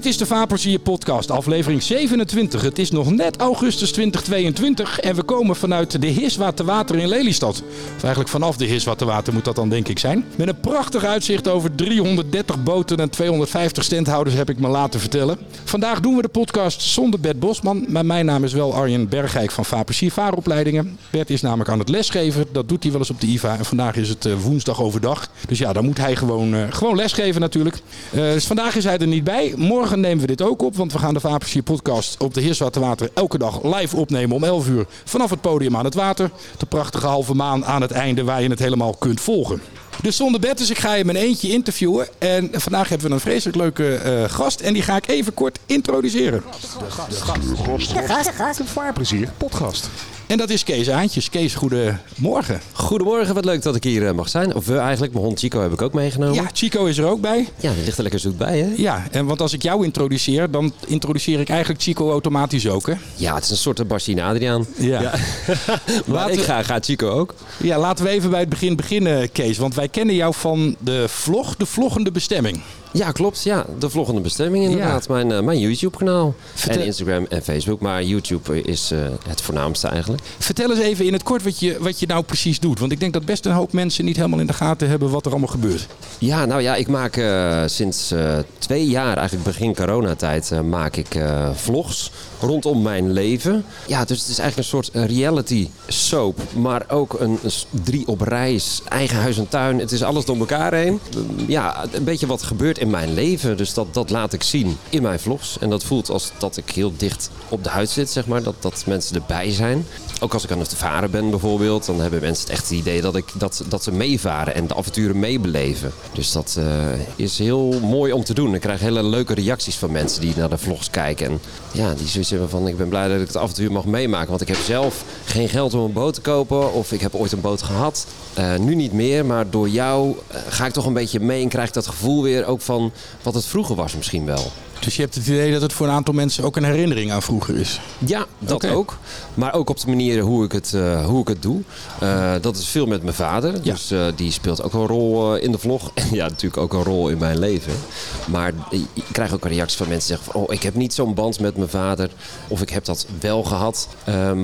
Dit is de Vaporzier podcast, aflevering 27. Het is nog net augustus 2022 en we komen vanuit de Hiswaterwater in Lelystad. Of eigenlijk vanaf de Hiswaterwater moet dat dan denk ik zijn. Met een prachtig uitzicht over 330 boten en 250 standhouders heb ik me laten vertellen. Vandaag doen we de podcast zonder Bert Bosman, maar mijn naam is wel Arjen Bergijk van Vaporzier Vaaropleidingen. Bert is namelijk aan het lesgeven, dat doet hij wel eens op de IVA en vandaag is het eh, woensdag overdag. Dus ja, dan moet hij gewoon, uh, gewoon lesgeven natuurlijk. Uh, dus vandaag is hij er niet bij. Morgen nemen we dit ook op, want we gaan de Vaporsier podcast op de Heerswaterwater elke dag live opnemen om 11 uur vanaf het podium aan het water. De prachtige halve maan aan het einde waar je het helemaal kunt volgen. Dus zonder bed, dus ik ga je mijn eentje interviewen. En vandaag hebben we een vreselijk leuke uh, gast. En die ga ik even kort introduceren. De gast. De gast. Gast. Gast. Podcast. En dat is Kees Aantjes. Kees, goedemorgen. Goedemorgen, wat leuk dat ik hier mag zijn. Of we eigenlijk, mijn hond Chico heb ik ook meegenomen. Ja, Chico is er ook bij. Ja, die ligt er lekker zoet bij, hè? Ja, en want als ik jou introduceer, dan introduceer ik eigenlijk Chico automatisch ook, hè? Ja, het is een soort Bastien Adriaan. Ja. ja. maar ik ga, gaat Chico ook. Ja, laten we even bij het begin beginnen, Kees. Want wij kennen jou van de vlog, de vloggende bestemming. Ja, klopt. Ja, de vloggende bestemming inderdaad. Ja. Mijn, uh, mijn YouTube-kanaal. En Instagram en Facebook. Maar YouTube is uh, het voornaamste eigenlijk. Vertel eens even in het kort wat je, wat je nou precies doet. Want ik denk dat best een hoop mensen niet helemaal in de gaten hebben wat er allemaal gebeurt. Ja, nou ja, ik maak uh, sinds twee jaar, eigenlijk begin coronatijd, maak ik vlogs rondom mijn leven. Ja, dus het is eigenlijk een soort reality soap. Maar ook een, drie op reis, eigen huis en tuin. Het is alles door elkaar heen. Ja, een beetje wat gebeurt in mijn leven. Dus dat, dat laat ik zien in mijn vlogs. En dat voelt als dat ik heel dicht op de huid zit, zeg maar. Dat, dat mensen erbij zijn. Ook als ik aan het varen ben bijvoorbeeld, dan hebben mensen het echt het idee dat, ik, dat, dat ze meevaren en de avonturen meebeleven. Dus dat uh, is heel mooi om te doen. Ik krijg hele leuke reacties van mensen die naar de vlogs kijken. En ja, die zoiets hebben van ik ben blij dat ik het avontuur mag meemaken. Want ik heb zelf geen geld om een boot te kopen of ik heb ooit een boot gehad. Uh, nu niet meer, maar door jou uh, ga ik toch een beetje mee en krijg ik dat gevoel weer ook van wat het vroeger was misschien wel. Dus je hebt het idee dat het voor een aantal mensen ook een herinnering aan vroeger is? Ja, dat okay. ook. Maar ook op de manier hoe ik het, uh, hoe ik het doe. Uh, dat is veel met mijn vader. Ja. Dus uh, die speelt ook een rol in de vlog. En ja, natuurlijk ook een rol in mijn leven. Maar ik krijg ook een reactie van mensen die zeggen van... oh, ik heb niet zo'n band met mijn vader. Of ik heb dat wel gehad.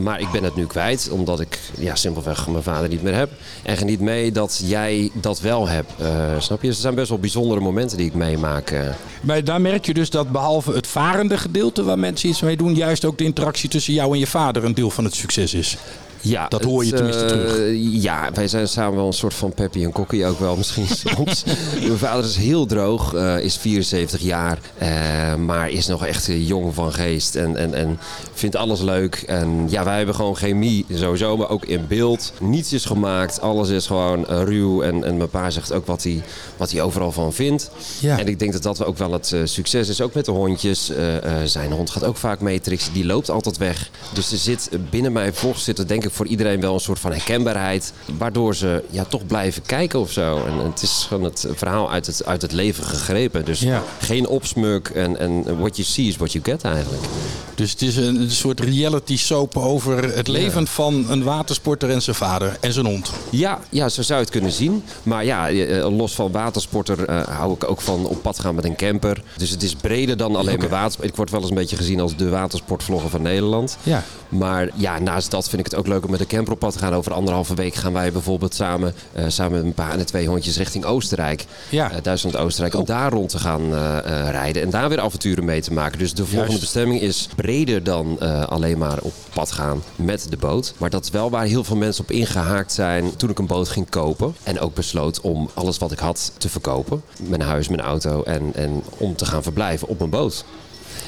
maar ik ben het nu kwijt. Omdat ik ja, simpelweg mijn vader niet meer heb. En geniet mee dat jij dat wel hebt. snap je? Er zijn best wel bijzondere momenten die ik meemaak. Maar daar merk je dus dat behalve het varende gedeelte waar mensen iets mee doen, juist ook de interactie tussen jou en je vader een deel van het succes is. Ja, dat hoor je het, tenminste uh, terug. Ja, wij zijn samen wel een soort van Peppy en Kokkie ook wel misschien soms. Mijn vader is heel droog, uh, is 74 jaar, uh, maar is nog echt jong van geest en, en, en vindt alles leuk. En ja, wij hebben gewoon chemie sowieso, maar ook in beeld. Niets is gemaakt, alles is gewoon ruw. En, en mijn pa zegt ook wat hij, wat hij overal van vindt. Ja. En ik denk dat dat ook wel het succes is, ook met de hondjes. zijn hond gaat ook vaak mee, Trixie, die loopt altijd weg. Dus er zit binnen mijn vlog zit er denk ik voor iedereen wel een soort van herkenbaarheid. Waardoor ze ja, toch blijven kijken of zo. En het is gewoon het verhaal uit het, uit het leven gegrepen. Dus ja. geen opsmuk en, en what you see is what you get eigenlijk. Dus het is een, een soort reality soap over het leven ja. van een watersporter en zijn vader en zijn hond. Ja, ja, zo zou je het kunnen zien. Maar ja, los van watersporter uh, hou ik ook van op pad gaan met een camper. Dus het is breder dan alleen okay. maar watersport. Ik word wel eens een beetje gezien als de watersportvlogger van Nederland. Ja. Maar ja, naast dat vind ik het ook leuk met een camper op pad te gaan. Over anderhalve week gaan wij bijvoorbeeld samen, uh, samen met een paar en de twee hondjes richting Oostenrijk. Ja. Uh, Duitsland-Oostenrijk. Om daar rond te gaan uh, rijden en daar weer avonturen mee te maken. Dus de volgende Juist. bestemming is breder dan alleen maar op pad gaan met de boot. Maar dat is wel waar heel veel mensen op ingehaakt zijn toen ik een boot ging kopen. En ook besloot om alles wat ik had te verkopen. Mijn huis, mijn auto en, en om te gaan verblijven op een boot.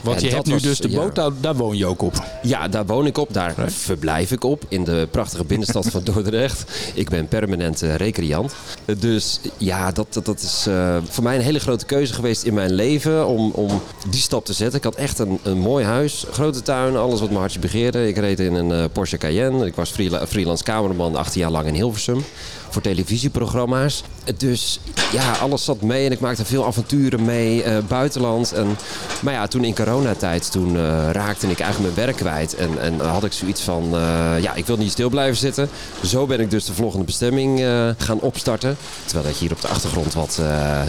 Want je hebt nu was, dus de boot, daar, daar, woon je ook op. Ja, daar woon ik op. Daar right. verblijf ik op. In de prachtige binnenstad van Dordrecht. Ik ben permanent uh, recreant. Dus ja, dat, dat, dat is uh, voor mij een hele grote keuze geweest in mijn leven. Om, om die stap te zetten. Ik had echt een, een mooi huis. Grote tuin. Alles wat mijn hartje begeerde. Ik reed in een uh, Porsche Cayenne. Ik was freela freelance cameraman 18 jaar lang in Hilversum. Voor televisieprogramma's. Dus ja, alles zat mee en ik maakte veel avonturen mee, uh, buitenland. En, maar ja, toen in coronatijd, toen uh, raakte ik eigenlijk mijn werk kwijt. En, en had ik zoiets van, uh, ja, ik wil niet stil blijven zitten. Zo ben ik dus de volgende bestemming gaan opstarten. Terwijl dat je hier op de achtergrond wat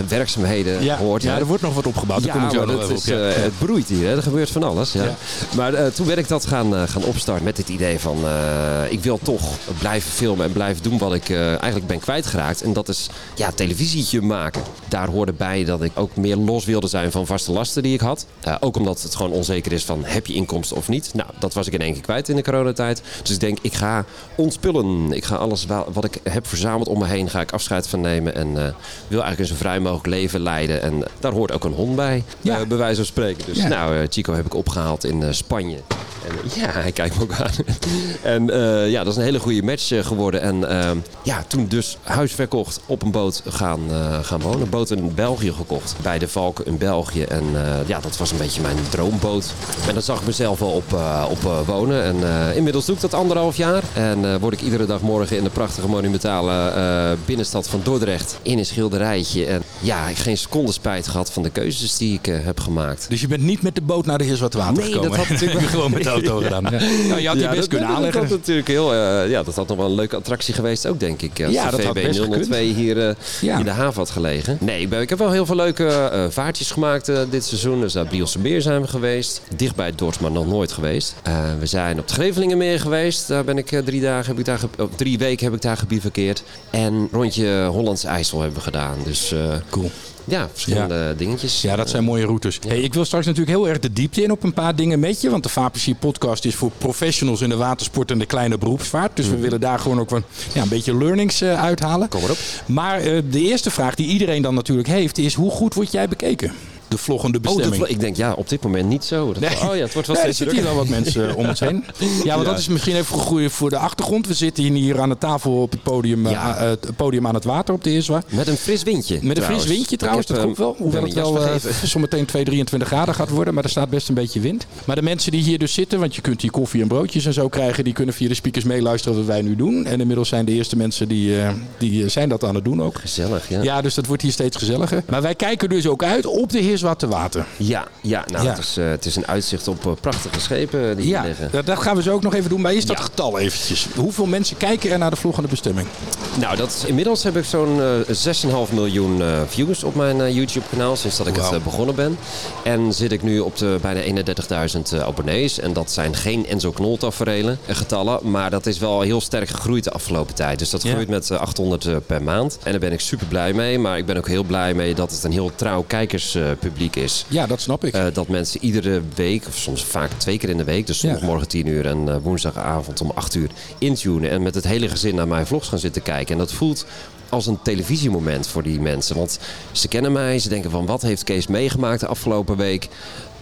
werkzaamheden ja, hoort. Ja, er wordt nog wat opgebouwd. Ja, maar dat is, het broeit hier, hè. er gebeurt van alles. Ja. Maar toen ben ik dat gaan, gaan opstarten met het idee van, ik wil toch blijven filmen en blijven doen wat ik eigenlijk ben kwijtgeraakt. En dat is ja, televisietje maken. Daar hoorde bij dat ik ook meer los wilde zijn van vaste lasten die ik had. Uh, ook omdat het gewoon onzeker is van heb je inkomsten of niet. Nou, dat was ik in één keer kwijt in de coronatijd. Dus ik denk, ik ga ontspullen. Ik ga alles wat ik heb verzameld om me heen, ga ik afscheid van nemen. En uh, wil eigenlijk een zo vrij mogelijk leven leiden. En daar hoort ook een hond bij, ja. uh, bij wijze van spreken. Dus nou, Chico heb ik opgehaald in Spanje. En, ja, hij kijkt me ook aan. en ja, dat is een hele goede match geworden. En ja, toen dus huis verkocht, op een boot gaan, gaan wonen. Een boot in België gekocht. Bij de Valken in België. En ja, dat was een beetje mijn droomboot. En daar zag ik mezelf wel op, op wonen. En inmiddels doe ik dat anderhalf jaar. En word ik iedere dag morgen in de prachtige monumentale binnenstad van Dordrecht. In een schilderijtje. En ja, ik geen seconde spijt gehad van de keuzes die ik heb gemaakt. Dus je bent niet met de boot naar de Heerswaterwater nee, gekomen? dat had natuurlijk gewoon met de auto gedaan. Ja. Nou, je had die best kunnen aanleggen. Dat, natuurlijk heel, ja, dat had nog wel een leuke attractie geweest ook, denk ik. Als ja, de dat VB had 002 hier uh, in de haven had gelegen. Nee, ik, ben, ik heb wel heel veel leuke uh, vaartjes gemaakt uh, dit seizoen. Dus naar Brielse Meer zijn we geweest. Dicht bij Dordt, maar nog nooit geweest. we zijn op het Grevelingenmeer geweest. Daar ben ik drie, dagen, heb ik daar op drie weken heb ik daar gebivakkeerd. En rondje Hollandse IJssel hebben we gedaan. Dus cool. Ja, verschillende ja. dingetjes. Ja, dat zijn mooie routes. Hey, ik wil straks natuurlijk heel erg de diepte in op een paar dingen met je. Want de Vaarplezier podcast is voor professionals in de watersport en de kleine beroepsvaart. Dus mm. we willen daar gewoon ook wel, ja, een beetje learnings uh, uithalen. Kom erop. Maar uh, de eerste vraag die iedereen dan natuurlijk heeft is... hoe goed word jij bekeken? De vloggende bestemming. Oh, de ik denk, ja, op dit moment niet zo. Dat, nee. Oh ja, het wordt wel nee, steeds er zitten hier wel wat mensen om ons heen. Ja, ja. dat is misschien even goed voor de achtergrond. We zitten hier aan de tafel op het podium, ja. uh, het podium aan het water op de Eerswa. Met een fris windje. Met een fris windje trouwens, dat komt wel. Hoewel het wel uh, zometeen 2, 23 graden gaat worden. Maar er staat best een beetje wind. Maar de mensen die hier dus zitten, want je kunt hier koffie en broodjes en zo krijgen. Die kunnen via de speakers meeluisteren wat wij nu doen. En inmiddels zijn de eerste mensen die, uh, die zijn dat aan het doen ook. Gezellig, ja. Ja, dus dat wordt hier steeds gezelliger. Maar wij kijken dus ook uit op de Heerswaterwater. Ja, ja, nou, ja. Het, is, uh, het is een uitzicht op uh, prachtige schepen die ja, hier liggen. Dat, dat gaan we zo ook nog even doen. Maar is dat ja. getal eventjes? Hoeveel mensen kijken er naar de volgende bestemming? Nou, dat is, inmiddels heb ik zo'n uh, 6,5 miljoen views op mijn YouTube-kanaal sinds dat ik wow. het begonnen ben. En zit ik nu op de bijna 31.000 abonnees. En dat zijn geen Enzo Knol taferelen getallen. Maar dat is wel heel sterk gegroeid de afgelopen tijd. Dus dat groeit met 800 per maand. En daar ben ik super blij mee. Maar ik ben ook heel blij mee dat het een heel trouw kijkerspubliek is. Ja, dat snap ik. Uh, dat mensen iedere week, of soms vaak twee keer in de week, dus zondagmorgen 10 uur en uh, woensdagavond om 8 uur intunen en met het hele gezin naar mijn vlogs gaan zitten kijken. En dat voelt als een televisiemoment voor die mensen. Want ze kennen mij, ze denken van wat heeft Kees meegemaakt de afgelopen week.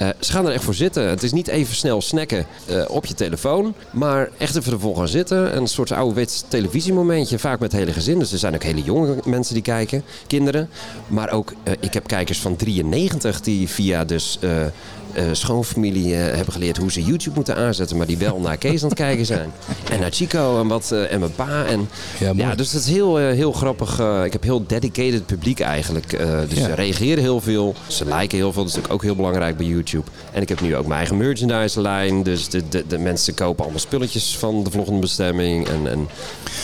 Uh, ze gaan er echt voor zitten. Het is niet even snel snacken uh, op je telefoon. Maar echt even ervoor gaan zitten. Een soort ouderwets televisiemomentje. Vaak met het hele gezin. Dus er zijn ook hele jonge mensen die kijken. Kinderen. Maar ook, uh, ik heb kijkers van 93 die via dus... Uh, schoonfamilie uh, hebben geleerd hoe ze YouTube moeten aanzetten, maar die wel naar Kees aan het kijken zijn. En naar Chico en, wat, uh, en mijn pa. En, ja, ja, dus dat is heel, heel grappig. ik heb heel dedicated publiek eigenlijk. dus ja. ze reageren heel veel. Ze liken heel veel. Dat is natuurlijk ook heel belangrijk bij YouTube. En ik heb nu ook mijn eigen merchandise lijn. Dus de, de, de mensen kopen allemaal spulletjes van de volgende bestemming. En, en,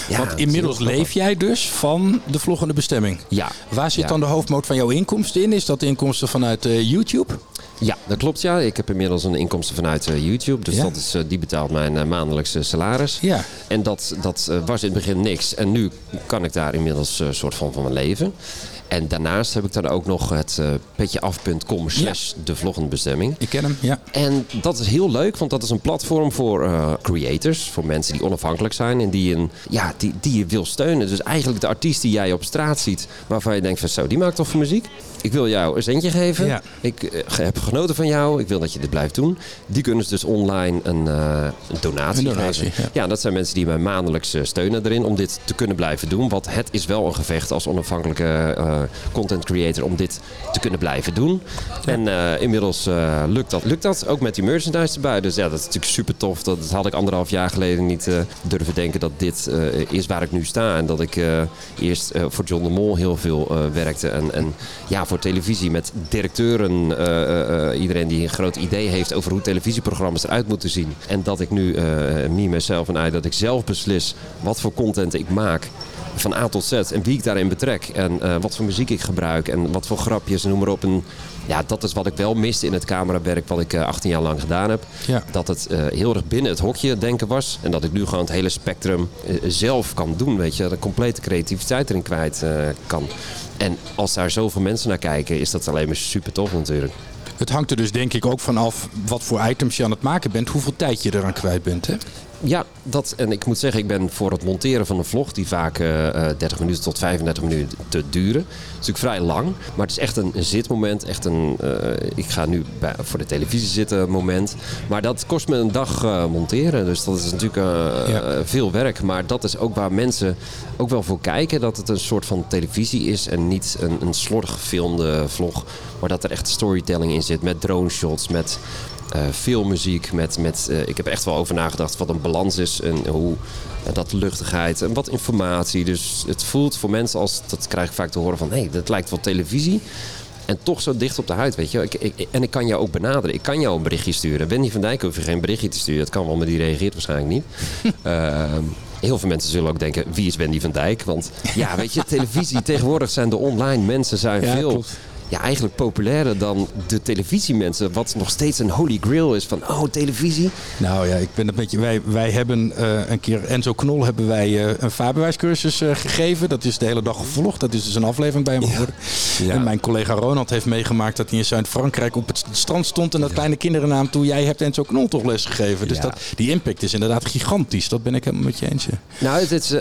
ja, Want inmiddels leef jij dus van de volgende bestemming. Ja. Waar zit dan de hoofdmoot van jouw inkomsten in? Is dat de inkomsten vanuit YouTube? Ja, dat klopt ja. Ik heb inmiddels een inkomsten vanuit uh, YouTube. Dus ja. dat is, uh, die betaalt mijn uh, maandelijkse salaris. Ja. En dat, dat was in het begin niks. En nu kan ik daar inmiddels een soort van van mijn leven. En daarnaast heb ik dan ook nog het uh, petjeaf.com slash de vloggenbestemming. Ik ken hem, ja. En dat is heel leuk, want dat is een platform voor uh, creators. Voor mensen die onafhankelijk zijn en die, een, ja, die, die je wil steunen. Dus eigenlijk de artiest die jij op straat ziet, waarvan je denkt van zo, die maakt toch muziek? Ik wil jou een centje geven. Ja. Ik uh, heb genoten van jou. Ik wil dat je dit blijft doen. Die kunnen dus online een, een donatie, een donatie geven. Ja. ja. dat zijn mensen die mij maandelijks steunen erin om dit te kunnen blijven doen. Want het is wel een gevecht als onafhankelijke content creator om dit te kunnen blijven doen. En eh, inmiddels eh, lukt, dat, lukt dat, ook met die merchandise erbij. Dus ja, dat is natuurlijk super tof. Dat had ik anderhalf jaar geleden niet eh, durven denken dat dit eh, is waar ik nu sta. En dat ik eh, eerst eh, voor John de Mol heel veel eh, werkte. En, en ja, voor televisie met directeuren. eh, eh, eh, iedereen die een groot idee heeft over hoe televisieprogramma's eruit moeten zien. En dat ik nu, eh me, mezelf en I, dat ik zelf beslis wat voor content ik maak van A tot Z en wie ik daarin betrek en eh, wat voor muziek ik gebruik en wat voor grapjes noem maar op. En ja, dat is wat ik wel miste in het camerawerk wat ik eh, 18 jaar lang gedaan heb. Ja. Dat het eh, heel erg binnen het hokje denken was en dat ik nu gewoon het hele spectrum zelf kan doen, weet je, de complete creativiteit erin kwijt kan. En als daar zoveel mensen naar kijken, is dat alleen maar super tof natuurlijk. Het hangt er dus denk ik ook vanaf wat voor items je aan het maken bent, hoeveel tijd je eraan kwijt bent. Hè? Ja, dat, en ik moet zeggen, ik ben voor het monteren van een vlog, die vaak eh, eh, 30 minuten tot 35 minuten te duren. Het is natuurlijk vrij lang, maar het is echt een, een zitmoment. Echt een, eh, ik ga nu bij, voor de televisie zitten moment. Maar dat kost me een dag eh, monteren, dus dat is natuurlijk eh, Ja. eh, veel werk. Maar dat is ook waar mensen ook wel voor kijken, dat het een soort van televisie is en niet een, een slordig gefilmde vlog. Maar dat er echt storytelling in zit met drone shots, met eh, veel muziek. Met, met, eh, ik heb echt wel over nagedacht wat een balans is en hoe eh, dat luchtigheid en wat informatie. Dus het voelt voor mensen als, dat krijg ik vaak te horen van hé, hey, dat lijkt wel televisie. En toch zo dicht op de huid, weet je. Ik, ik, en ik kan jou ook benaderen. Ik kan jou een berichtje sturen. Wendy van Dijk hoef je geen berichtje te sturen. Dat kan wel, maar die reageert waarschijnlijk niet. Ehm, Heel veel mensen zullen ook denken, wie is Wendy van Dijk? Want ja, weet je, televisie, tegenwoordig zijn de online mensen zijn Ja, veel klopt. Ja, eigenlijk populairder dan de televisiemensen. Wat nog steeds een holy grail is van, oh, televisie. Nou ja, ik ben het met je. Wij, wij hebben eh, een keer Enzo Knol hebben wij eh, een vaarbewijscursus eh, gegeven. Dat is de hele dag gevolgd. Dat is dus een aflevering bij hem geworden. Ja. En mijn collega Ronald heeft meegemaakt dat hij in Zuid-Frankrijk op het strand stond en dat kleine kinderen naar hem toe. Jij hebt Enzo Knol toch les gegeven. Dus dat, die impact is inderdaad gigantisch. Dat ben ik helemaal met je eens. ja. Nou, het is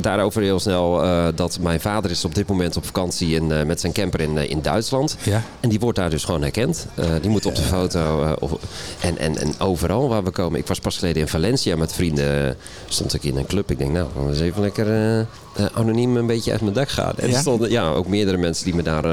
daarover heel snel dat mijn vader is op dit moment op vakantie in, met zijn camper in, in Duitsland. Ja. En die wordt daar dus gewoon herkend. Eh, die moet op de foto. eh, of, en, en, en overal waar we komen. Ik was pas geleden in Valencia met vrienden. Stond ik in een club. Ik denk, nou, gaan we eens even lekker eh, anoniem een beetje uit mijn dak gaan. En Ja? er stonden ja, ook meerdere mensen die me daar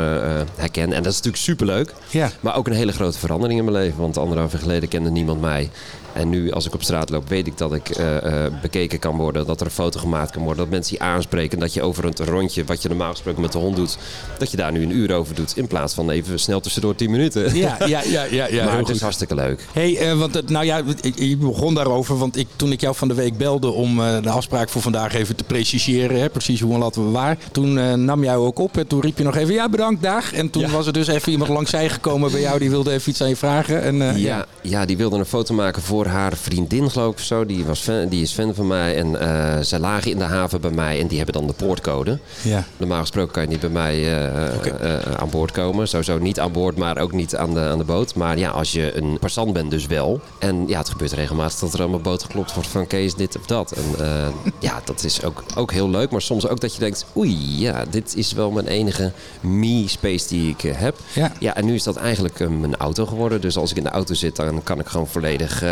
herkennen. En dat is natuurlijk superleuk. Ja. Maar ook een hele grote verandering in mijn leven. Want anderhalf jaar geleden kende niemand mij. En nu, als ik op straat loop, weet ik dat ik eh, eh, bekeken kan worden. Dat er een foto gemaakt kan worden. Dat mensen je aanspreken. Dat je over een rondje, wat je normaal gesproken met de hond doet, dat je daar nu een uur over doet. In plaats van even snel tussendoor 10 minuten. Ja, ja, ja, ja, ja maar het is hartstikke leuk. Hey, eh, want het, nou ja, je begon daarover. Want ik, toen ik jou van de week belde om de afspraak voor vandaag even te preciseren, hè, precies hoe en laat we waar. Toen nam jij ook op en toen riep je nog even ja bedankt dag. En toen Ja. was er dus even iemand langs zij gekomen bij jou die wilde even iets aan je vragen. En, Ja, ja, die wilde een foto maken voor haar vriendin, geloof ik of zo. Die, was fan, die is fan van mij. En eh zij lagen in de haven bij mij en die hebben dan de poortcode. ja. Normaal gesproken kan je niet bij mij eh, eh, aan boord komen. Sowieso niet aan boord, maar ook niet aan de, aan de boot. Maar ja, als je een passant bent, dus wel. En ja, het gebeurt regelmatig dat er aan mijn boot geklopt wordt van Kees dit of dat. En ja, dat is ook, ook heel leuk. Maar soms ook dat je denkt, oei, ja, dit is wel mijn enige me-space die ik heb. Ja. Ja, en nu is dat eigenlijk mijn auto geworden. Dus als ik in de auto zit, dan kan ik gewoon volledig...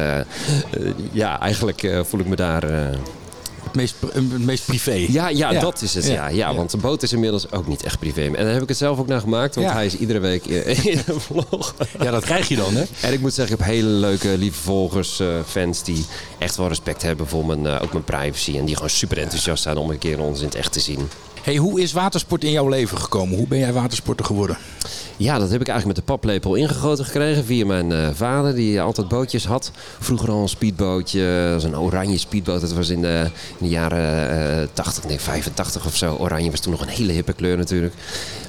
ja, eigenlijk eh, voel ik me daar... eh, Het, meest, het meest privé. ja, ja, Ja. dat is het. Ja. Ja. Want de boot is inmiddels ook niet echt privé. En daar heb ik het zelf ook naar gemaakt, want hij is iedere week eh, in een vlog. Ja, dat krijg je dan hè. En ik moet zeggen, ik heb hele leuke, lieve volgers, eh, fans die echt wel respect hebben voor mijn, eh, ook mijn privacy. En die gewoon super enthousiast zijn om een keer ons in het echt te zien. Hey, hoe is watersport in jouw leven gekomen? Hoe ben jij watersporter geworden? Ja, dat heb ik eigenlijk met de paplepel ingegoten gekregen via mijn eh, vader, die altijd bootjes had. Vroeger al een speedbootje, een oranje speedboot. Dat was in de, in de jaren eh 80, nee 85 of zo. Oranje was toen nog een hele hippe kleur natuurlijk.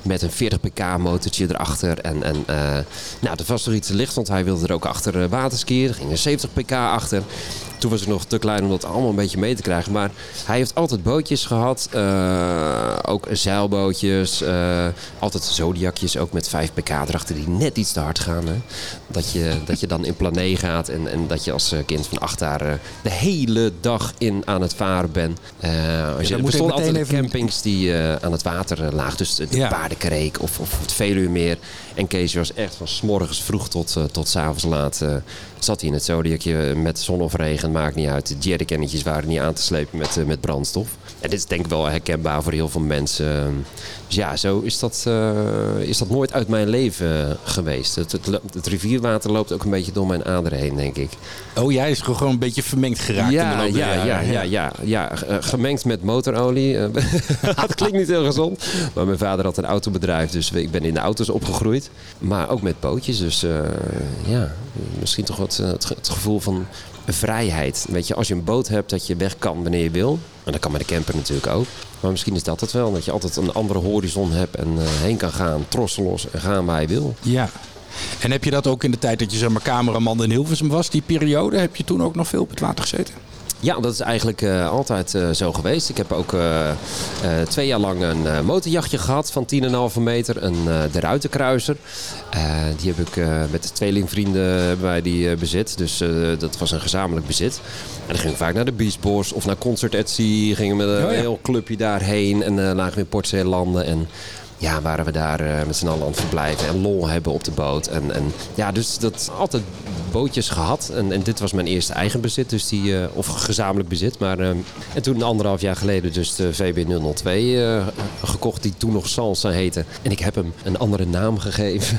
Met een 40 pk motortje erachter. En, en eh, nou, dat was toch iets te licht, want hij wilde er ook achter waterskiën. Er ging een 70 pk achter. Toen was ik nog te klein om dat allemaal een beetje mee te krijgen. Maar hij heeft altijd bootjes gehad. eh, ook zeilbootjes. eh, altijd zodiacjes, ook met 5 pk erachter die net iets te hard gaan. Hè. Dat, je, dat je dan in plané gaat en, en dat je als eh, kind van acht jaar de hele dag in aan het varen bent. Je, er bestonden altijd even- campings die aan het water lagen. Dus de Ja. Paardenkreek of, of het Veluwemeer. En Kees was echt van 's morgens vroeg tot, tot 's avonds laat. zat hij in het zodiacje met zon of regen maakt niet uit. De jerrycannetjes waren niet aan te slepen met, met brandstof. En dit is denk ik wel herkenbaar voor heel veel mensen. Dus ja, zo is dat, is dat nooit uit mijn leven geweest. Het, het, het, rivierwater loopt ook een beetje door mijn aderen heen, denk ik. Oh, jij is gewoon een beetje vermengd geraakt ja, in de loop ja, ja, ja, ja, ja, gemengd met motorolie. dat klinkt niet heel gezond. Maar mijn vader had een autobedrijf, dus ik ben in de auto's opgegroeid. Maar ook met pootjes. Dus ja, misschien toch wat het, het gevoel van vrijheid. Weet je, als je een boot hebt, dat je weg kan wanneer je wil. En dat kan met de camper natuurlijk ook. Maar misschien is dat het wel. Dat je altijd een andere horizon hebt en uh, heen kan gaan, trosselos en gaan waar je wil. Ja. En heb je dat ook in de tijd dat je zeg maar cameraman in Hilversum was, die periode? Heb je toen ook nog veel op het water gezeten? Ja, dat is eigenlijk uh, altijd uh, zo geweest. Ik heb ook uh, twee jaar lang een motorjachtje gehad van 10,5 meter. Een de Ruitenkruiser. die heb ik met tweelingvrienden hebben wij die bezit. Dus dat was een gezamenlijk bezit. En dan gingen we vaak naar de Beach of naar Concert at Sea. Gingen met een oh, ja. heel clubje daarheen. En lagen we in Portzeelanden. En ja, waren we daar uh, met z'n allen aan het verblijven en lol hebben op de boot. En, en ja, dus dat altijd bootjes gehad. En, en dit was mijn eerste eigen bezit, dus die, uh, of gezamenlijk bezit. Maar, uh, en toen anderhalf jaar geleden dus de VB002 gekocht, die toen nog Salsa heette. En ik heb hem een andere naam gegeven.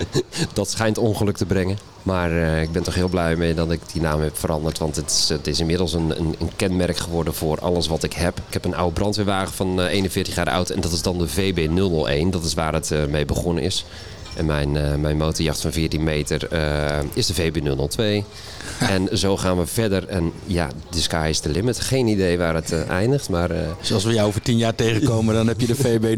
dat schijnt ongeluk te brengen. Maar uh, ik ben toch heel blij mee dat ik die naam heb veranderd. Want het is, het is inmiddels een, een, een, kenmerk geworden voor alles wat ik heb. Ik heb een oude brandweerwagen van uh, 41 jaar oud. En dat is dan de VB001. Dat is waar het uh, mee begonnen is. En mijn, uh, mijn motorjacht van 14 meter is de VB002. En zo gaan we verder. En ja, de sky is the limit. Geen idee waar het uh, eindigt. Maar, uh, dus als we jou over tien jaar tegenkomen, dan heb je de VB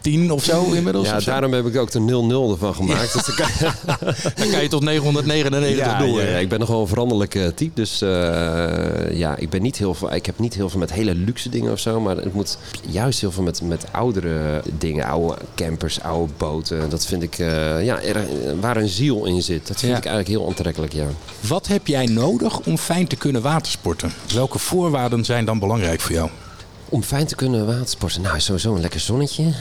010 of zo inmiddels? Ja, daarom heb ik ook de 00 ervan gemaakt. Ja. Dus dan, kan, dan, kan, je tot 999 ja, door. Ja, ik ben nog wel een veranderlijk type. Dus ja, ik, ben niet heel veel, ik heb niet heel veel met hele luxe dingen of zo. Maar het moet juist heel veel met, met oudere dingen. Oude campers, oude boten. Dat vind ik, ja, er, waar een ziel in zit. Dat vind ik eigenlijk heel aantrekkelijk, ja. Wat heb jij nodig om fijn te kunnen watersporten? Welke voorwaarden zijn dan belangrijk voor jou? Om fijn te kunnen watersporten? Nou, sowieso een lekker zonnetje.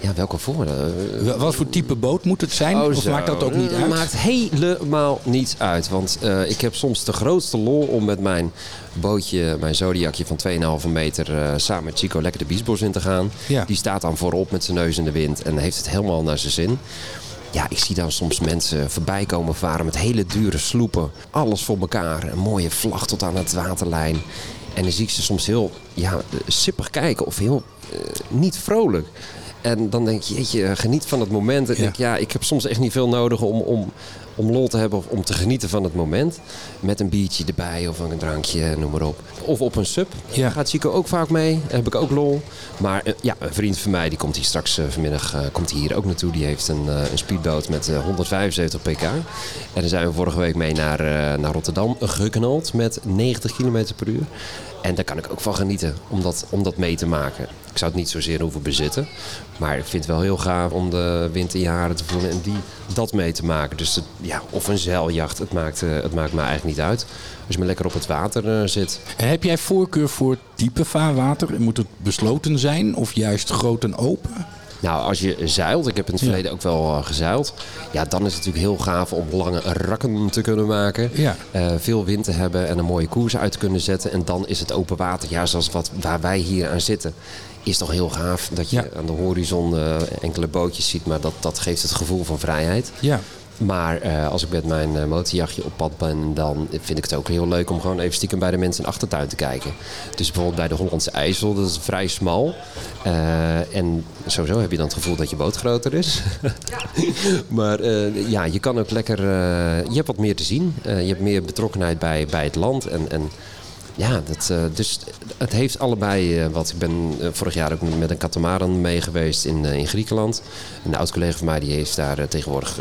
Ja, welke voorwaarden? Wat voor type boot moet het zijn? Oh, of maakt dat ook niet uit? maakt helemaal niets uit. Want uh, ik heb soms de grootste lol om met mijn bootje, mijn Zodiacje van 2,5 meter, uh, samen met Chico lekker de biesbos in te gaan. Ja. Die staat dan voorop met zijn neus in de wind en heeft het helemaal naar zijn zin. Ja, ik zie dan soms mensen voorbij komen varen met hele dure sloepen. Alles voor elkaar. Een mooie vlag tot aan het waterlijn. En dan zie ik ze soms heel ja, sippig kijken of heel uh, niet vrolijk. En dan denk je, jeetje, geniet van het moment. En ja. denk ja, ik heb soms echt niet veel nodig om, om, om lol te hebben of om te genieten van het moment. Met een biertje erbij of een drankje, noem maar op. Of op een sub. Ja. Gaat Chico ook vaak mee. Heb ik ook lol. Maar uh, ja, een vriend van mij, die komt hier straks uh, vanmiddag uh, komt hier ook naartoe. Die heeft een, een speedboot met 175 pk. En daar zijn we vorige week mee naar, naar Rotterdam geknald met 90 km per uur. En daar kan ik ook van genieten om dat, om dat mee te maken. Ik zou het niet zozeer hoeven bezitten. Maar ik vind het wel heel gaaf om de wind in je haren te voelen en die, dat mee te maken. Dus het, ja, of een zeiljacht, het maakt, uh, het maakt me eigenlijk niet uit. Als je maar lekker op het water uh, zit. En heb jij voorkeur voor type vaarwater? Moet het besloten zijn of juist groot en open? Nou, als je zeilt, ik heb in het verleden ja. ook wel uh, gezeild. Ja, dan is het natuurlijk heel gaaf om lange rakken te kunnen maken. Ja. Uh, veel wind te hebben en een mooie koers uit te kunnen zetten. En dan is het open water, ja, zoals wat, waar wij hier aan zitten. Is toch heel gaaf dat je Ja. aan de horizon uh, enkele bootjes ziet. Maar dat, dat geeft het gevoel van vrijheid. Ja. Maar uh, als ik met mijn uh, motorjachtje op pad ben, dan vind ik het ook heel leuk om gewoon even stiekem bij de mensen in de achtertuin te kijken. Dus bijvoorbeeld bij de Hollandse IJssel, dat is vrij smal. Uh, en sowieso heb je dan het gevoel dat je boot groter is. maar ja, je kan ook lekker, je hebt wat meer te zien. je hebt meer betrokkenheid bij, bij het land. En, en ja, dat, uh, dus het heeft allebei uh, wat. Ik ben uh, vorig jaar ook met een katamaran mee geweest in, in Griekenland. Een oud collega van mij die heeft daar tegenwoordig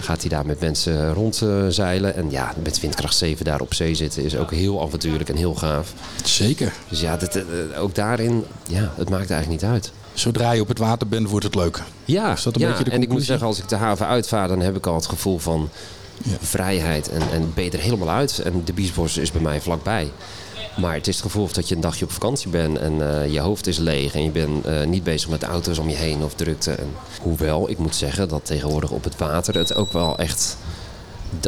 gaat hij daar met mensen rondzeilen. en ja, met windkracht 7 daar op zee zitten is ook heel avontuurlijk en heel gaaf. Zeker. Dus ja, dat, ook daarin, ja, het maakt eigenlijk niet uit. Zodra je op het water bent, wordt het leuk. Ja, is dat een ja beetje de en ik moet zeggen, als ik de haven uitvaar, dan heb ik al het gevoel van Ja. vrijheid. En, en ben je er helemaal uit. En de Biesbos is bij mij vlakbij. Maar het is het gevoel dat je een dagje op vakantie bent en uh, je hoofd is leeg en je bent uh, niet bezig met auto's om je heen of drukte. En, hoewel, ik moet zeggen dat tegenwoordig op het water het ook wel echt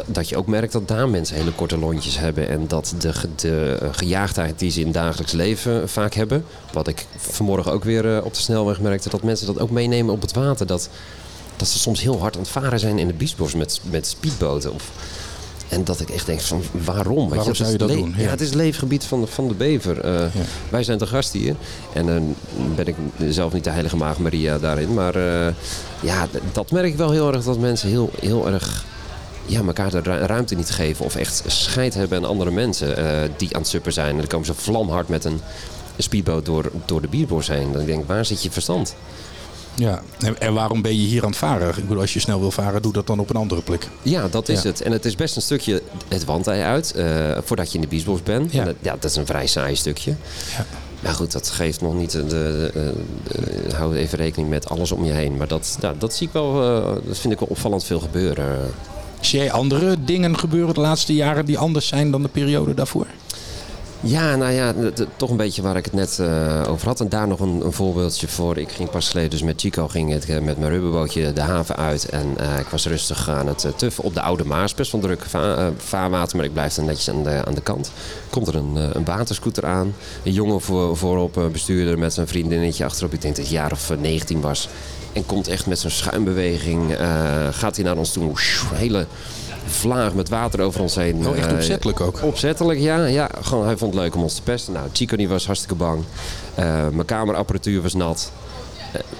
dat je ook merkt dat daar mensen hele korte lontjes hebben. En dat de, de gejaagdheid die ze in dagelijks leven vaak hebben. Wat ik vanmorgen ook weer op de snelweg merkte. Dat mensen dat ook meenemen op het water. Dat, dat ze soms heel hard aan het varen zijn in de biesbos met, met speedboten. Of, en dat ik echt denk van waarom? Waarom zou je dat doen? Ja. het is het leefgebied van de, van de bever. Uh, Wij zijn te gast hier. En dan ben ik zelf niet de heilige maag Maria daarin. Maar uh, ja, dat merk ik wel heel erg. Dat mensen heel, heel erg ja, elkaar de ruimte niet geven. Of echt scheid hebben aan andere mensen die aan het suppen zijn. En dan komen ze vlamhard met een speedboot door, door de bierbos heen. Dan denk ik, waar zit je verstand? Ja, en waarom ben je hier aan het varen? Ik bedoel, als je snel wil varen, doe dat dan op een andere plek. Ja, dat is het. En het is best een stukje het wandij uit, uh, voordat je in de biesbos bent. Ja. Dat, ja, dat is een vrij saai stukje. Ja. Maar goed, dat geeft nog niet de, de, de, hou even rekening met alles om je heen. Maar dat, nou, dat zie ik wel, uh, dat vind ik wel opvallend veel gebeuren. Zie jij andere dingen gebeuren de laatste jaren die anders zijn dan de periode daarvoor? Ja, nou ja, toch een beetje waar ik het net uh, over had. En daar nog een, een, voorbeeldje voor. Ik ging pas geleden dus met Chico ging het, uh, met mijn rubberbootje de haven uit. En uh, ik was rustig aan het tuffen op de Oude Maas. Best wel druk va vaarwater, maar ik blijf dan netjes aan de, aan de kant. Komt er een, een waterscooter aan. Een jongen voor, voorop, bestuurder met zijn vriendinnetje achterop. Ik denk dat hij jaar of 19 was. En komt echt met zijn schuimbeweging. gaat hij naar ons toe. Hele vlaag met water over ons heen. Oh, echt eh, opzettelijk ook? Opzettelijk, ja. ja gewoon, hij vond het leuk om ons te pesten. Nou, Chico die was hartstikke bang. Uh, mijn kamerapparatuur was nat.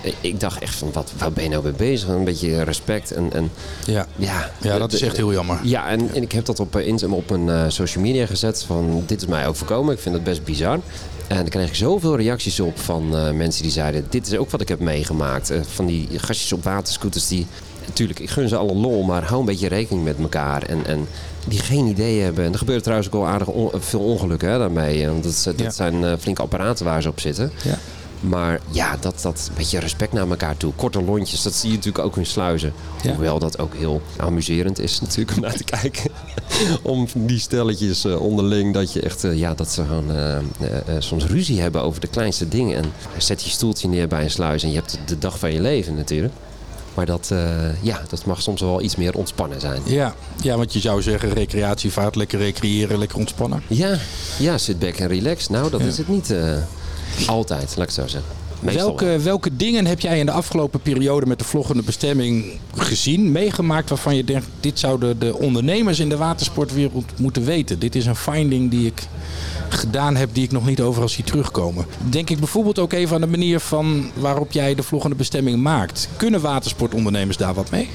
Uh, ik dacht echt van, wat, waar ben je nou mee bezig? Een beetje respect. En, en, ja. Ja, ja, dat is echt heel jammer. Ja, en, en ik heb dat op, op een social media gezet. Van, dit is mij overkomen. Ik vind het best bizar. En dan kreeg ik zoveel reacties op van mensen die zeiden... dit is ook wat ik heb meegemaakt. van die gastjes op waterscooters die natuurlijk, ik gun ze alle lol, maar hou een beetje rekening met elkaar. En, en die geen idee hebben. En er gebeurt trouwens ook al aardig veel ongelukken hè, daarmee. Want dat, dat zijn uh, flinke apparaten waar ze op zitten. Ja. Maar ja, dat, dat beetje respect naar elkaar toe. Korte lontjes, dat zie je natuurlijk ook in sluizen. Hoewel dat ook heel amuserend is natuurlijk om naar te kijken. om die stelletjes uh, onderling, dat je echt, uh, ja, dat ze gewoon uh, soms ruzie hebben over de kleinste dingen. En zet je stoeltje neer bij een sluis en je hebt de dag van je leven natuurlijk. Maar dat, uh, ja, dat mag soms wel iets meer ontspannen zijn. Ja, ja want je zou zeggen recreatievaart, lekker recreëren, lekker ontspannen. Ja, ja sit back en relax. Nou, dat is het niet uh, altijd, laat ik zo zeggen. Welke, welke dingen heb jij in de afgelopen periode met de vloggende bestemming gezien, meegemaakt waarvan je denkt, dit zouden de ondernemers in de watersportwereld moeten weten? Dit is een finding die ik gedaan heb die ik nog niet overal zie terugkomen. Denk ik bijvoorbeeld ook even aan de manier van waarop jij de vloggende bestemming maakt. Kunnen watersportondernemers daar wat mee?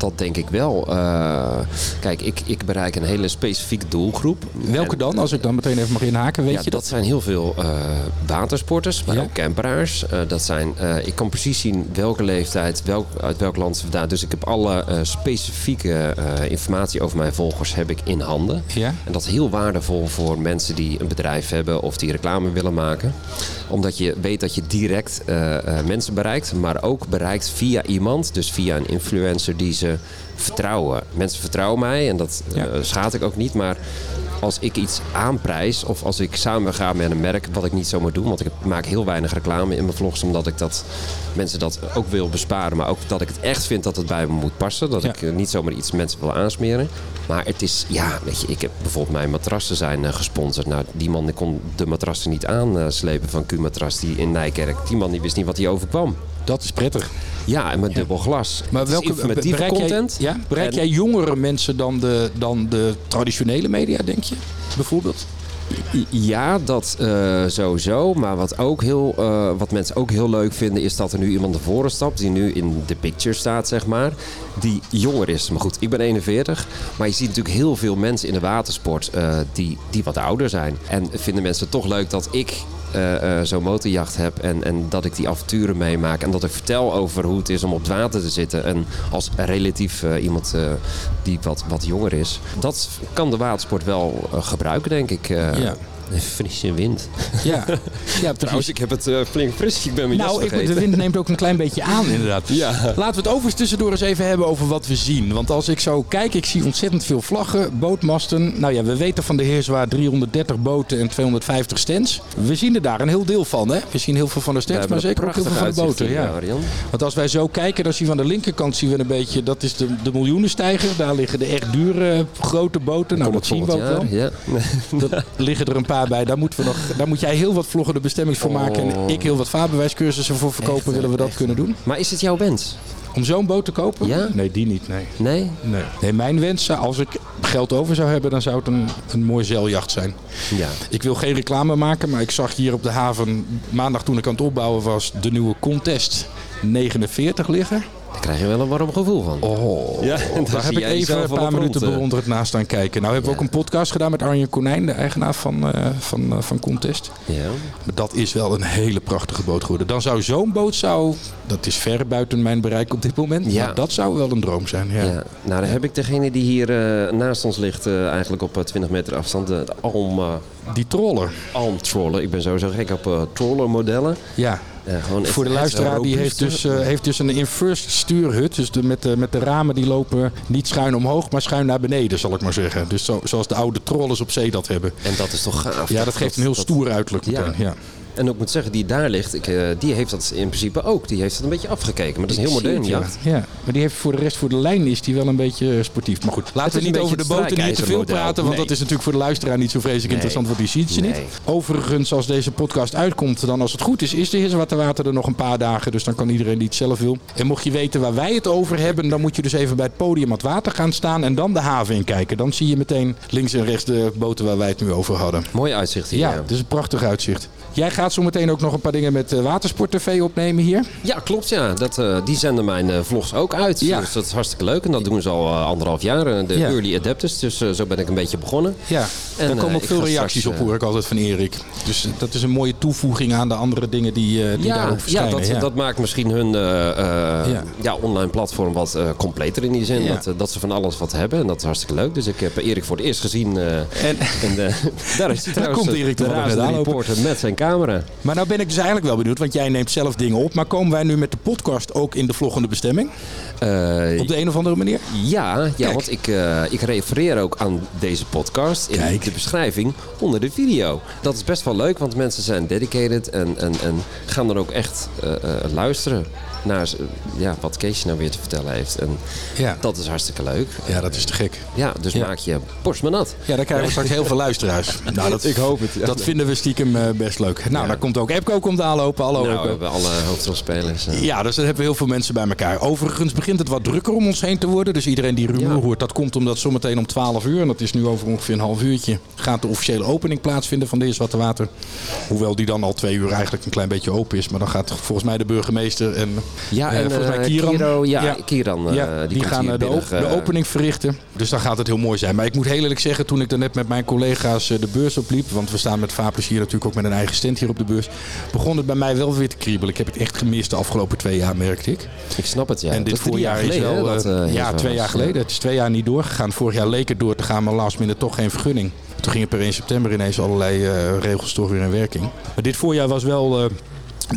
Dat denk ik wel. Uh, kijk, ik, ik bereik een hele specifieke doelgroep. Welke dan, als ik dan meteen even mag inhaken, weet ja, je dat? Dat zijn heel veel uh, watersporters, maar ook camperaars. Uh, dat zijn, ik kan precies zien welke leeftijd, welk, uit welk land ze vandaan. Dus ik heb alle specifieke informatie over mijn volgers heb ik in handen. Ja? En dat is heel waardevol voor mensen die een bedrijf hebben of die reclame willen maken. Omdat je weet dat je direct mensen bereikt, maar ook bereikt via iemand, dus via een influencer die ze vertrouwen. Mensen vertrouwen mij en dat ja. uh, schaad ik ook niet. Maar als ik iets aanprijs of als ik samen ga met een merk, wat ik niet zomaar doe, want ik maak heel weinig reclame in mijn vlogs, omdat ik dat mensen dat ook wil besparen, maar ook dat ik het echt vind dat het bij me moet passen. Dat ik niet zomaar iets mensen wil aansmeren. Maar het is, ja, weet je, ik heb bijvoorbeeld mijn matrassen zijn uh, gesponsord. Nou, die man die kon de matrassen niet aanslepen van Q-matras die in Nijkerk. Die man die wist niet wat hij overkwam. Dat is prettig. Ja, en met dubbel glas. Maar welke bereik content? Jij, ja, bereik jij jongere mensen dan de, dan de traditionele media, denk je? Bijvoorbeeld? Ja, dat uh, sowieso. Maar wat, ook heel, uh, wat mensen ook heel leuk vinden, is dat er nu iemand naar voren stapt. Die nu in de picture staat, zeg maar. Die jonger is. Maar goed, ik ben 41. Maar je ziet natuurlijk heel veel mensen in de watersport uh, die, die wat ouder zijn. En vinden mensen toch leuk dat ik uh, zo'n motorjacht heb en, en dat ik die avonturen meemaak en dat ik vertel over hoe het is om op het water te zitten en als relatief uh, iemand die wat, wat jonger is. Dat kan de watersport wel gebruiken, denk ik. Ja. Een frisse wind. Ja, ja Trouwens, ik heb het uh, flink fris. Ik ben mijn nou, jas ik, de wind neemt ook een klein beetje aan inderdaad. Ja. Laten we het overigens tussendoor eens even hebben over wat we zien. Want als ik zo kijk, ik zie ontzettend veel vlaggen, bootmasten. Nou ja, we weten van de Heerswaard 330 boten en 250 stands. We zien er daar een heel deel van. Hè? We zien heel veel van de stands, maar zeker ook heel veel van de boten. Ja. Want als wij zo kijken, dan zien we aan de linkerkant zien we een beetje, dat is de, de miljoenenstijger. Daar liggen de echt dure grote boten. Nou, dat zien we ook wel. Ja. Er liggen er een paar bij. Daar, moeten we nog, daar moet jij heel wat vloggen de bestemmings voor maken. En Oh. ik heel wat vaarbewijscursussen voor verkopen. Echt, willen we dat echt. kunnen doen? Maar is het jouw wens? Om zo'n boot te kopen? Ja? Nee, die niet. Nee. Nee? Nee. nee, mijn wens, als ik geld over zou hebben, dan zou het een, een mooi zeiljacht zijn. Ja. Ik wil geen reclame maken, maar ik zag hier op de haven maandag toen ik aan het opbouwen was de nieuwe Contest 49 liggen. Daar krijg je wel een warm gevoel van. Oh, Ja, en daar heb zie ik even een paar minuten rond, eh. bewonderend naast aan kijken. Nou hebben we Ja. ook een podcast gedaan met Arjen Konijn, de eigenaar van, eh, van, eh, van Contest. Ja. Maar dat is wel een hele prachtige boot geworden. Dan zou zo'n boot, zou, dat is ver buiten mijn bereik op dit moment, Ja. maar dat zou wel een droom zijn. Ja. Ja. Nou, dan heb ik degene die hier eh, naast ons ligt, eh, eigenlijk op eh, 20 meter afstand, de, de Alm, eh, Die troller. Alm Trawler. Ik ben sowieso gek op eh trawler modellen. Ja, Eh, Voor de luisteraar, die heeft dus, eh, heeft dus een inverse stuurhut. Dus de, met, de, met de ramen die lopen niet schuin omhoog, maar schuin naar beneden, zal ik maar zeggen. Dus zo, zoals de oude trollers op zee dat hebben. En dat is toch gaaf. Ja, dat geeft een heel stoer uiterlijk Ja. meteen. Ja. En ook moet zeggen, die daar ligt, ik, eh, die heeft dat in principe ook. Die heeft het een beetje afgekeken. Maar dat is heel modern jacht. ja. ja, maar die heeft voor de rest, voor de lijn is die wel een beetje sportief. Maar goed, laten we niet over de boten niet te veel praten. Want Nee. dat is natuurlijk voor de luisteraar niet zo vreselijk interessant, want die ziet ze niet. Overigens, als deze podcast uitkomt, dan als het goed is, is de Heerswaterwater er nog een paar dagen. Dus dan kan iedereen die het zelf wil. En mocht je weten waar wij het over hebben, dan moet je dus even bij het podium het water gaan staan en dan de haven in kijken. Dan zie je meteen links en rechts de boten waar wij het nu over hadden. Mooi uitzicht hier. Ja, Ja, het is een prachtig uitzicht. Jij gaat zo meteen ook nog een paar dingen met eh, Watersport TV opnemen hier. Ja, klopt ja. Dat, eh, die zenden mijn eh, vlogs ook uit. Ja. Dus dat is hartstikke leuk. En dat doen ze al eh, anderhalf jaar. de Ja. early adapters. Dus eh, zo ben ik een beetje begonnen. Ja, En, daar komen ook veel reacties straks, op hoor ik altijd van Erik. Dus dat is een mooie toevoeging aan de andere dingen die, eh, die ja, daarop ja, verschijnen. dat, dat maakt misschien hun eh, eh, Ja. ja. online platform wat eh, completer in die zin. Ja. Dat, dat ze van alles wat hebben. En dat is hartstikke leuk. Dus ik heb Erik voor het eerst gezien. eh, En, en daar is hij trouwens. komt eh, Erik de reporter met zijn camera. maar nou ben ik dus eigenlijk wel benieuwd, want jij neemt zelf dingen op. Maar komen wij nu met de podcast ook in de vloggende bestemming? Eh, Op de een of andere manier? Ja, ja want ik, eh, ik refereer ook aan deze podcast in Kijk. de beschrijving onder de video. Dat is best wel leuk, want mensen zijn dedicated en, en, en gaan dan ook echt eh, luisteren naar ja, wat Keesje nou weer te vertellen heeft. En Ja. dat is hartstikke leuk. Ja, dat is te gek. Ja, dus Ja. maak je borst maar nat. Ja, daar krijgen we straks heel veel luisteraars. Nou, dat, Ik hoop het. Dat vinden we stiekem eh, best leuk. Nou, daar komt ook Epco komt aanlopen. Hallo nou, we Epco. hebben alle hoofdrolspelers. eh. Ja, dus dan hebben we heel veel mensen bij elkaar. Overigens begint het wat drukker om ons heen te worden. Dus iedereen die rumoer hoort, dat komt omdat zometeen om 12 uur... en dat is nu over ongeveer een half uurtje... gaat de officiële opening plaatsvinden van de Water. Hoewel die dan al twee uur eigenlijk een klein beetje open is. Maar dan gaat volgens mij de burgemeester en, Ja, eh, en volgens mij eh, Kieran. Kiro, ja, Ja. Kieran, eh, die, komt gaan de, op- de opening verrichten. Dus dan gaat het heel mooi zijn. Maar ik moet heel eerlijk zeggen, toen ik net met mijn collega's de beurs opliep... want we staan met hier natuurlijk ook met een eigen stand hier op de beurs... begon het bij mij wel weer te kriebelen. Ik heb het echt gemist de afgelopen twee jaar, merkte ik. Ik snap het, ja. en Dat dit voorjaar is geleden, wel... dat, eh, ja, twee jaar geleden. Het is twee jaar niet doorgegaan. Vorig jaar leek het door te gaan, maar last minute toch geen vergunning. Toen gingen per 1 september ineens allerlei eh, regels toch weer in werking. Maar dit voorjaar was wel... eh,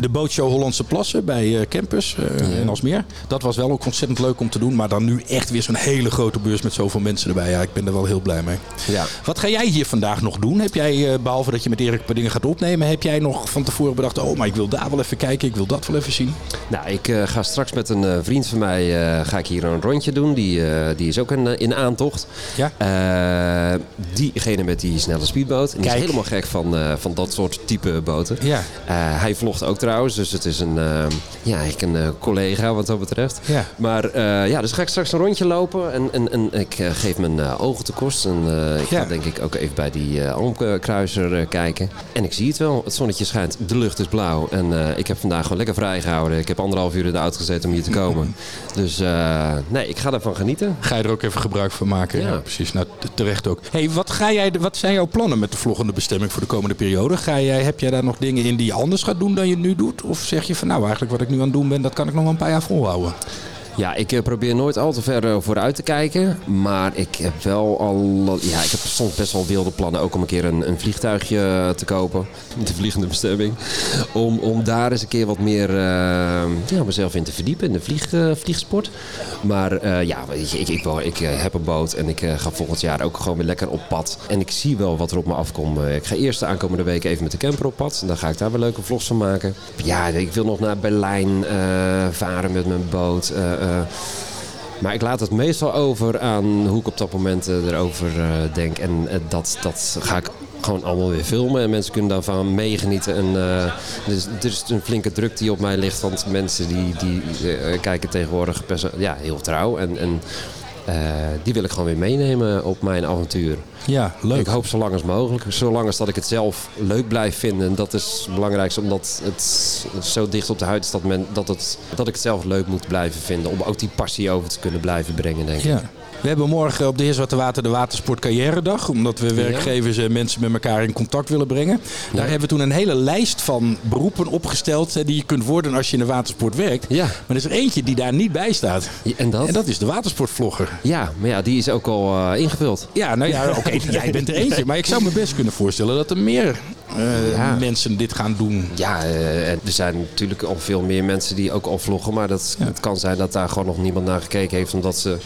de bootshow Hollandse Plassen bij eh, Campus eh, in Alsmeer. Dat was wel ook ontzettend leuk om te doen. Maar dan nu echt weer zo'n hele grote beurs met zoveel mensen erbij. Ja, ik ben er wel heel blij mee. Ja. Wat ga jij hier vandaag nog doen? Heb jij, eh, behalve dat je met Erik een paar dingen gaat opnemen... heb jij nog van tevoren bedacht... oh, maar ik wil daar wel even kijken, ik wil dat wel even zien? Nou, ik ga straks met een vriend van mij ga ik hier een rondje doen. Die, die is ook in, eh, in aantocht. Ja. Diegene met die snelle speedboot. En die Kijk. is helemaal gek van, van dat soort type boten. Ja. Hij vlogt ook trouwens, dus het is een, eh, ja, ik een eh, collega wat dat betreft. Ja. Maar eh, ja, dus ga ik straks een rondje lopen en, en, en ik geef mijn ogen te kost. En ik Ja. ga denk ik ook even bij die Almkruiser eh, kijken. En ik zie het wel, het zonnetje schijnt, de lucht is blauw. En ik heb vandaag gewoon lekker vrijgehouden. Ik heb anderhalf uur in de auto gezeten om hier te komen. dus nee, ik ga ervan genieten. Ga je er ook even gebruik van maken? Ja, Ja. precies. Nou, terecht ook. Hey, wat, ga jij, wat zijn jouw plannen met de volgende bestemming voor de komende periode? Ga jij, heb jij daar nog dingen in die je anders gaat doen dan je nu doet? Of zeg je van nou, eigenlijk wat ik nu aan het doen ben, dat kan ik nog een paar jaar volhouden? Ja, ik eh, probeer nooit al te ver eh, vooruit te kijken. Maar ik heb wel al. Ja, ik heb soms best wel wilde plannen. Ook om een keer een, een vliegtuigje eh, te kopen. De vliegende bestemming. Om, om daar eens een keer wat meer ja, mezelf in te verdiepen. In de vlieg, eh, vliegsport. Maar ja, weet je, ik, ik, ik heb een boot. En ik ga volgend jaar ook gewoon weer lekker op pad. En ik zie wel wat er op me afkomt. Ik ga eerst de aankomende week even met de camper op pad. En dan ga ik daar weer leuke vlogs van maken. Ja, ik wil nog naar Berlijn varen met mijn boot. Eh. Maar ik laat het meestal over aan hoe ik op dat moment eh, erover eh, denk. En dat, dat ga ik gewoon allemaal weer filmen. En mensen kunnen daarvan meegenieten. En dus, er is een flinke druk die op mij ligt. Want mensen die, die kijken tegenwoordig best, ja, heel trouw. En, en eh, die wil ik gewoon weer meenemen op mijn avontuur. Ja, leuk. Ik hoop zo lang als mogelijk. Zolang als dat ik het zelf leuk blijf vinden. En dat is het belangrijkste, omdat het zo dicht op de huid is dat, men, dat, het, dat ik het zelf leuk moet blijven vinden. Om ook die passie over te kunnen blijven brengen, denk ik. Ja. We hebben morgen op de Heers Water de Watersport Carrière Dag. Omdat we werkgevers en mensen met elkaar in contact willen brengen. Daar hebben we toen een hele lijst van beroepen opgesteld die je kunt worden als je in de watersport werkt. Ja. Maar er is er eentje die daar niet bij staat. En dat? En dat is de watersportvlogger. Ja, maar ja, die is ook al eh, ingevuld. Ja, nou ja, oké, jij bent er eentje. Maar ik zou me best kunnen voorstellen dat er meer eh, Ja. mensen dit gaan doen. Ja, en er zijn natuurlijk al veel meer mensen die ook al vloggen. Maar dat, het kan zijn dat daar gewoon nog niemand naar gekeken heeft. Omdat ze...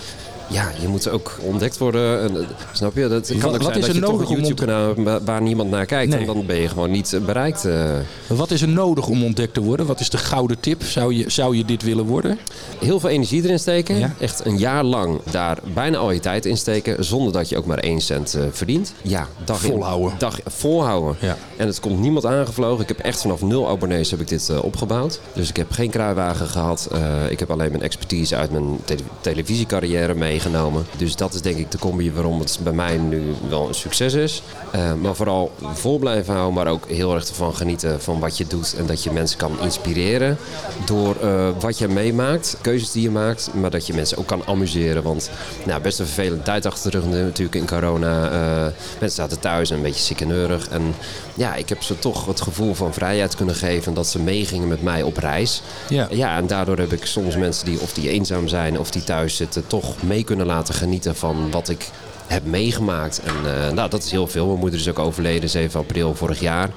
Ja, je moet ook ontdekt worden. En, eh, snap je? Dat kan Wat- ook wat zijn is dat er je nodig een YouTube-kanaal hebt waar- niemand naar kijkt. Nee. En dan ben je gewoon niet eh, bereikt. eh. Wat is er nodig om ontdekt te worden? Wat is de gouden tip? Zou je, zou je dit willen worden? Heel veel energie erin steken. Ja. Echt een jaar lang daar bijna al je tijd in steken. Zonder dat je ook maar één cent verdient. Ja, dag in- Volhouden. Dag, volhouden. Ja. En het komt niemand aangevlogen. Ik heb echt vanaf nul abonnees heb ik dit opgebouwd. Dus ik heb geen kruiwagen gehad. Eh, ik heb alleen mijn expertise uit mijn tele- televisiecarrière meegenomen. Dus dat is denk ik de combi waarom het bij mij nu wel een succes is. Eh, maar vooral vol blijven houden, maar ook heel erg ervan genieten van wat je doet. En dat je mensen kan inspireren door eh, wat je meemaakt, keuzes die je maakt. Maar dat je mensen ook kan amuseren. Want nou, best een vervelende tijd achter de rug natuurlijk in corona. Eh, mensen zaten thuis en een beetje ziek en neurig. En ja, ik heb ze toch het gevoel van vrijheid kunnen geven. Dat ze meegingen met mij op reis. Ja. Ja, en daardoor heb ik soms mensen die of die eenzaam zijn of die thuis zitten, toch mee kunnen laten genieten van wat ik heb meegemaakt. En eh, nou, dat is heel veel. Mijn moeder is ook overleden 7 april vorig jaar.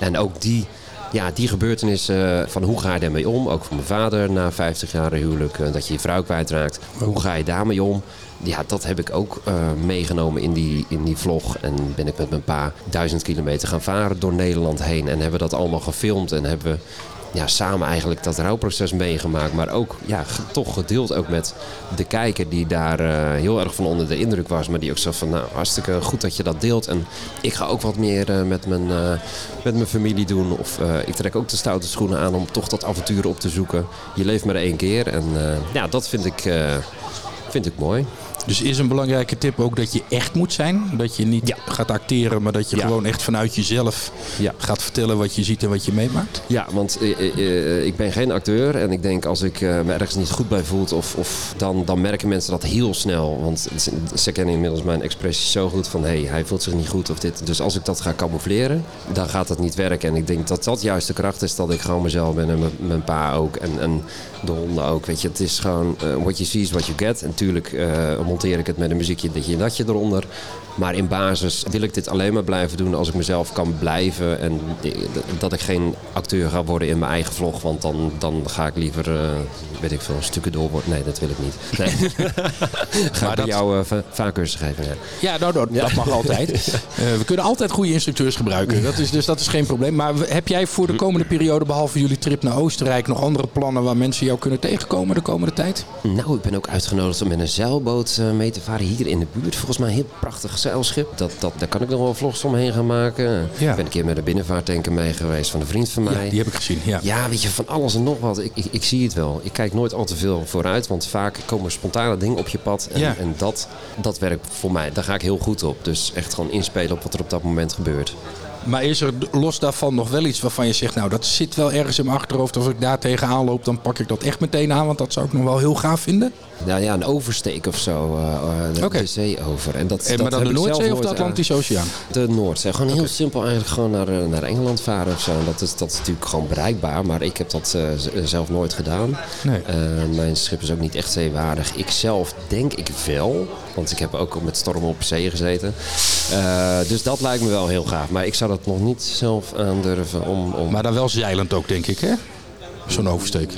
En ook die, ja, die gebeurtenis eh, van hoe ga je daarmee om? Ook voor mijn vader na 50 jaar huwelijk, eh, dat je je vrouw kwijtraakt. Hoe ga je daarmee om? Ja, dat heb ik ook meegenomen in die, in die vlog. En ben ik met mijn pa duizend kilometer gaan varen door Nederland heen. En hebben dat allemaal gefilmd en hebben we ja, samen eigenlijk dat rouwproces meegemaakt. Maar ook ja, toch gedeeld ook met de kijker die daar eh, heel erg van onder de indruk was. Maar die ook zo van, nou hartstikke goed dat je dat deelt. En ik ga ook wat meer eh, met, mijn, eh, met mijn familie doen. Of ik trek ook de stoute schoenen aan om toch dat avontuur op te zoeken. Je leeft maar één keer. En ja, dat vind ik, vind ik mooi. Dus is een belangrijke tip ook dat je echt moet zijn. Dat je niet Ja. gaat acteren, maar dat je Ja. gewoon echt vanuit jezelf Ja. gaat vertellen wat je ziet en wat je meemaakt. Ja, want eh, eh, eh, ik ben geen acteur en ik denk als ik me ergens niet goed bij voel, of, of dan, dan merken mensen dat heel snel. Want ze, kennen inmiddels mijn expressie zo goed van hé, hey, hij voelt zich niet goed of dit. Dus als ik dat ga camoufleren, dan gaat dat niet werken. En ik denk dat dat juist de kracht is dat ik gewoon mezelf ben en mijn, pa ook en, en de honden ook. Weet je, het is gewoon eh, what you see is what you get. En natuurlijk eh, monteer ik het met een muziekje ditje en datje eronder. Maar in basis wil ik dit alleen maar blijven doen als ik mezelf kan blijven. En eh, dat ik geen acteur ga worden in mijn eigen vlog. Want dan, dan ga ik liever, eh, weet ik veel, stukken door worden. Nee, dat wil ik niet. Nee. ga Maar ik dat- jou uh, vaarcursus geven. Ja. Ja, nou, nou, dat mag altijd. Eh, we kunnen altijd goede instructeurs gebruiken. Dat is, dus dat is geen probleem. Maar heb jij voor de komende periode, behalve jullie trip naar Oostenrijk, nog andere plannen waar mensen jou kunnen tegenkomen de komende tijd? Nou, ik ben ook uitgenodigd om met een zeilboot eh, mee te varen hier in de buurt. Volgens mij een heel prachtig zeilschip. Dat, dat, daar kan ik nog wel vlogs omheen gaan maken. Ja. Ik ben een keer met een binnenvaarttanker mee geweest van een vriend van mij. Ja, die heb ik gezien. Ja. Ja, weet je, van alles en nog wat. Ik, ik, ik zie het wel. Ik kijk nooit al te veel vooruit, want vaak komen spontane dingen op je pad. En, Ja. en dat, dat werkt voor mij. Daar ga ik heel goed op. Dus echt gewoon inspelen op wat er op dat moment gebeurt. Maar is er los daarvan nog wel iets waarvan je zegt, nou dat zit wel ergens in mijn achterhoofd. Als ik daar tegenaan loop, dan pak ik dat echt meteen aan. Want dat zou ik nog wel heel gaaf vinden. Nou ja, een oversteek of zo. Uh, de, zee over. En dat, En, dat maar dan de Noordzee of de Atlantische Oceaan? De Noordzee. Gewoon heel simpel eigenlijk gewoon naar, eh, naar Engeland varen of zo. En dat is, dat is natuurlijk gewoon bereikbaar. Maar ik heb dat zelf nooit gedaan. Nee. Mijn schip is ook niet echt zeewaardig. Ik zelf denk ik wel. Want ik heb ook met stormen op zee gezeten. Dus dat lijkt me wel heel gaaf. Maar ik zou dat nog niet zelf aandurven om... om Maar dan wel zeilend ook, denk ik, hè? Zo'n oversteek.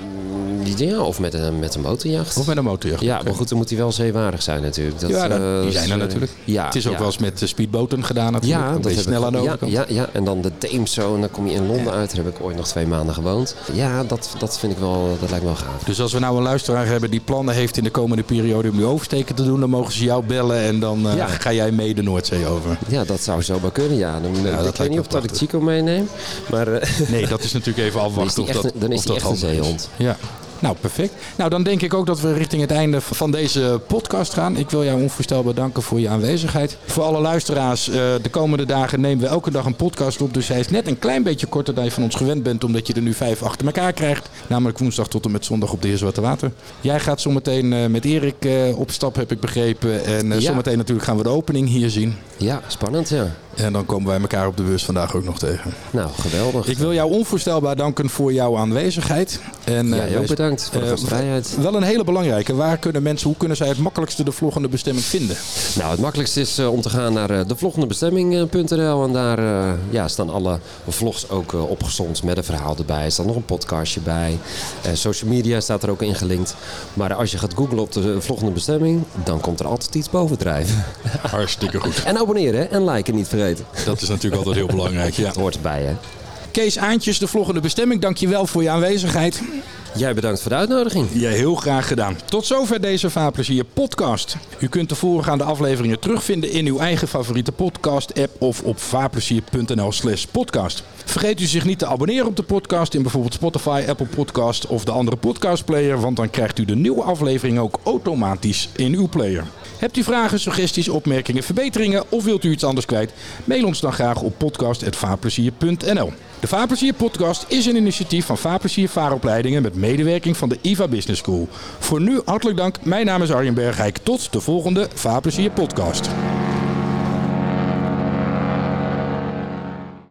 Ja, of met een, met een motorjacht. Of met een motorjacht. ja, maar goed, dan moet hij wel zeewaardig zijn natuurlijk. Dat, ja, dat- eh, die is, zijn er eh, natuurlijk. Ja, het is ook ja. wel eens met de speedboten gedaan natuurlijk. Ja, dat ben je heb snel ik, aan de ja, ja, ja, en dan de zo en dan kom je in Londen uit. Daar heb ik ooit nog twee maanden gewoond. Ja, dat, dat vind ik wel, dat lijkt me wel gaaf. Dus als we nou een luisteraar hebben die plannen heeft in de komende periode om die oversteken te doen, dan mogen ze jou bellen en dan eh, Ja. ga jij mee de Noordzee over. Ja, dat zou zo wel kunnen, ja. Dan, dat ik weet niet of dat ik. Chico meeneem, maar eh, Nee, dat is natuurlijk even dan is afwachten. of dat, dan is dat echt een is. zeehond. Ja. Nou, perfect. Nou, dan denk ik ook dat we richting het einde van deze podcast gaan. Ik wil jou onvoorstelbaar danken voor je aanwezigheid. Voor alle luisteraars, eh, de komende dagen nemen we elke dag een podcast op. Dus hij is net een klein beetje korter dan je van ons gewend bent, omdat je er nu vijf achter elkaar krijgt. Namelijk woensdag tot en met zondag op de Heer Zwarte Water. Jij gaat zometeen eh, met Erik eh, op stap, heb ik begrepen. En Ja. zometeen natuurlijk gaan we de opening hier zien. Ja, spannend, ja. En dan komen wij elkaar op de bus vandaag ook nog tegen. Nou, geweldig. Ik wil jou onvoorstelbaar danken voor jouw aanwezigheid. En, ja, wij- bedankt voor de eh. Wel een hele belangrijke. Waar kunnen mensen, hoe kunnen zij het makkelijkste de vloggende bestemming vinden? Nou, het makkelijkste is eh, om te gaan naar eh, devloggendebestemming.nl en daar ja, staan alle vlogs ook uh, opgezond met een verhaal erbij. Er staat nog een podcastje bij. Uh, social media staat er ook in gelinkt. Maar als je gaat googlen op de vloggende bestemming, dan komt er altijd iets bovendrijven. Hartstikke goed. En abonneren en liken niet vergeten. Dat is natuurlijk altijd heel belangrijk. Ja. Dat hoort erbij, hè. Kees Aantjes, de vloggende bestemming. Dankjewel voor je aanwezigheid. Jij bedankt voor de uitnodiging. Ja, heel graag gedaan. Tot zover deze Vaarplezier podcast. U kunt de voorgaande afleveringen terugvinden in uw eigen favoriete podcast app of op vaarplezier.nl slash podcast. Vergeet u zich niet te abonneren op de podcast in bijvoorbeeld Spotify, Apple Podcast of de andere podcastplayer, want dan krijgt u de nieuwe aflevering ook automatisch in uw player. Hebt u vragen, suggesties, opmerkingen, verbeteringen of wilt u iets anders kwijt? Mail ons dan graag op podcast.vaarplezier.nl. De Vaarplezier podcast is een initiatief van Vaarplezier Vaaropleidingen met medewerking van de IVA Business School. Voor nu hartelijk dank. Mijn naam is Arjen Bergijk. Tot de volgende Vaarplezier podcast.